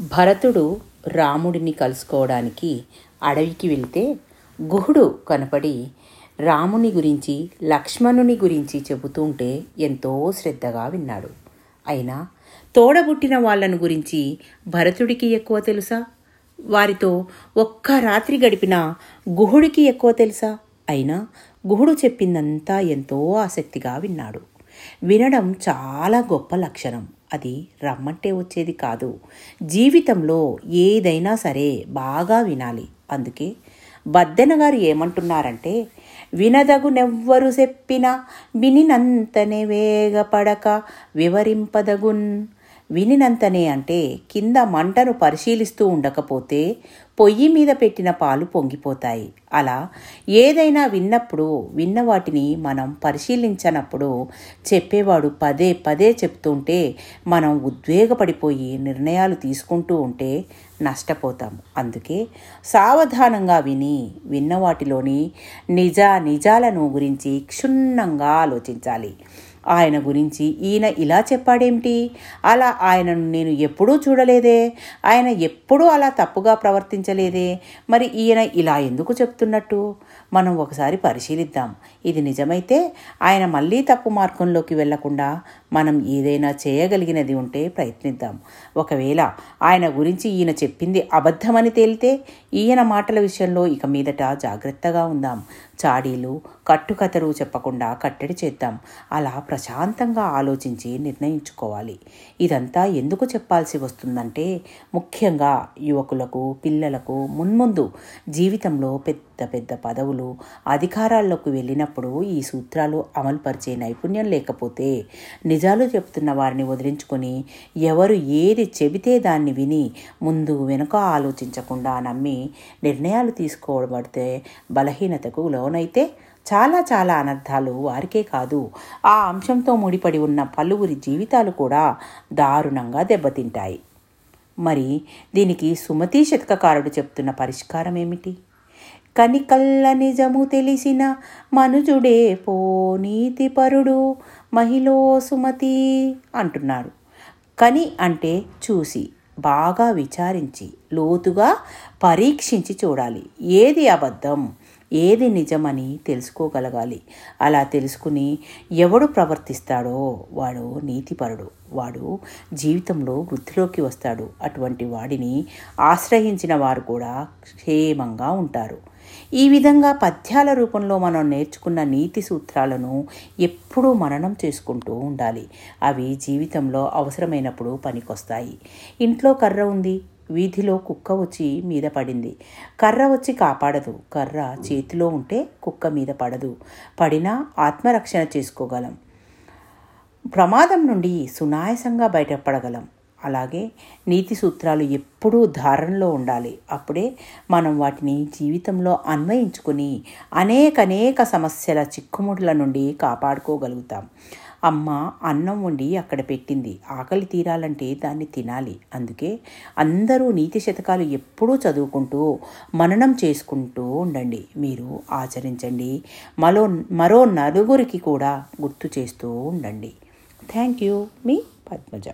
భరతుడు రాముడిని కలుసుకోవడానికి అడవికి వెళ్తే గుహుడు కనపడి రాముని గురించి లక్ష్మణుని గురించి చెబుతుంటే ఎంతో శ్రద్ధగా విన్నాడు. అయినా తోడబుట్టిన వాళ్ళను గురించి భరతుడికి ఎక్కువ తెలుసా? వారితో ఒక్క రాత్రి గడిపిన గుహుడికి ఎక్కువ తెలుసా? అయినా గుహుడు చెప్పిందంతా ఎంతో ఆసక్తిగా విన్నాడు. వినడం చాలా గొప్ప లక్షణం. అది రమ్మంటే వచ్చేది కాదు. జీవితంలో ఏదైనా సరే బాగా వినాలి. అందుకే బద్దెన గారు ఏమంటున్నారంటే వినదగునెవ్వరు చెప్పిన వినినంతనే వేగపడక వివరింపదగున్ వినినంతనే అంటే కింద మంటను పరిశీలిస్తూ ఉండకపోతే పొయ్యి మీద పెట్టిన పాలు పొంగిపోతాయి. అలా ఏదైనా విన్నప్పుడు విన్న వాటిని మనం పరిశీలించనప్పుడు చెప్పేవాడు పదే పదే చెప్తుంటే మనం ఉద్వేగపడిపోయి నిర్ణయాలు తీసుకుంటూ ఉంటే నష్టపోతాం. అందుకే సావధానంగా విని విన్న వాటిలోని నిజ నిజాలను గురించి క్షుణ్ణంగా ఆలోచించాలి. ఆయన గురించి ఈయన ఇలా చెప్పాడేమిటి? అలా ఆయనను నేను ఎప్పుడూ చూడలేదే. ఆయన ఎప్పుడూ అలా తప్పుగా ప్రవర్తించలేదే. మరి ఈయన ఇలా ఎందుకు చెప్తున్నట్టు? మనం ఒకసారి పరిశీలిద్దాం. ఇది నిజమైతే ఆయన మళ్ళీ తప్పు మార్గంలోకి వెళ్ళకుండా మనం ఏదైనా చేయగలిగినది ఉంటే ప్రయత్నిద్దాం. ఒకవేళ ఆయన గురించి ఈయన చెప్పింది అబద్ధమని తేలితే ఈయన మాటల విషయంలో ఇక మీదట జాగ్రత్తగా ఉందాం. చాడీలు కట్టుకథలు చెప్పకుండా కట్టడి చేద్దాం. అలా ప్రశాంతంగా ఆలోచించి నిర్ణయించుకోవాలి. ఇదంతా ఎందుకు చెప్పాల్సి వస్తుందంటే ముఖ్యంగా యువకులకు పిల్లలకు మున్ముందు జీవితంలో పెద్ద పెద్ద పెద్ద పదవులు అధికారాల్లోకి వెళ్ళినప్పుడు ఈ సూత్రాలు అమలుపరిచే నైపుణ్యం లేకపోతే నిజాలు చెప్తున్న వారిని వదిలించుకొని ఎవరు ఏది చెబితే దాన్ని విని ముందు వెనుక ఆలోచించకుండా నమ్మి నిర్ణయాలు తీసుకోబడితే బలహీనతకు లోనైతే చాలా చాలా అనర్థాలు వారికే కాదు. ఆ అంశంతో ముడిపడి ఉన్న పలువురి జీవితాలు కూడా దారుణంగా దెబ్బతింటాయి. మరి దీనికి సుమతి శతకకారుడు చెప్తున్న పరిష్కారం ఏమిటి కనికల్ల నిజము తెలిసిన మనుజుడే పో నీతిపరుడు మహిళో సుమతి అంటున్నాడు. కని అంటే చూసి బాగా విచారించి లోతుగా పరీక్షించి చూడాలి. ఏది అబద్ధం? ఏది నిజమని తెలుసుకోగలగాలి. అలా తెలుసుకుని ఎవడు ప్రవర్తిస్తాడో వాడు నీతిపరుడు వాడు జీవితంలో వృద్ధిలోకి వస్తాడు. అటువంటి వాడిని ఆశ్రయించిన వారు కూడా క్షేమంగా ఉంటారు. ఈ విధంగా పద్యాల రూపంలో మనం నేర్చుకున్న నీతి సూత్రాలను ఎప్పుడూ మననం చేసుకుంటూ ఉండాలి. అవి జీవితంలో అవసరమైనప్పుడు పనికొస్తాయి. ఇంట్లో కర్ర ఉంది వీధిలో కుక్క వచ్చి మీద పడింది. కర్ర వచ్చి కాపాడదు. కర్ర చేతిలో ఉంటే కుక్క మీద పడదు. పడినా ఆత్మరక్షణ చేసుకోగలం. ప్రమాదం నుండి సునాయసంగా బయటపడగలం. అలాగే నీతి సూత్రాలు ఎప్పుడూ ధారణలో ఉండాలి. అప్పుడే మనం వాటిని జీవితంలో అన్వయించుకుని అనేక అనేక సమస్యల చిక్కుముడుల నుండి కాపాడుకోగలుగుతాం. అమ్మ అన్నం వండి అక్కడ పెట్టింది. ఆకలి తీరాలంటే దాన్ని తినాలి. అందుకే అందరూ నీతి శతకాలు ఎప్పుడూ చదువుకుంటూ మననం చేసుకుంటూ ఉండండి. మీరు ఆచరించండి. మరో మరో నలుగురికి కూడా గుర్తు చేస్తూ ఉండండి. Thank you. మీ పద్మజ.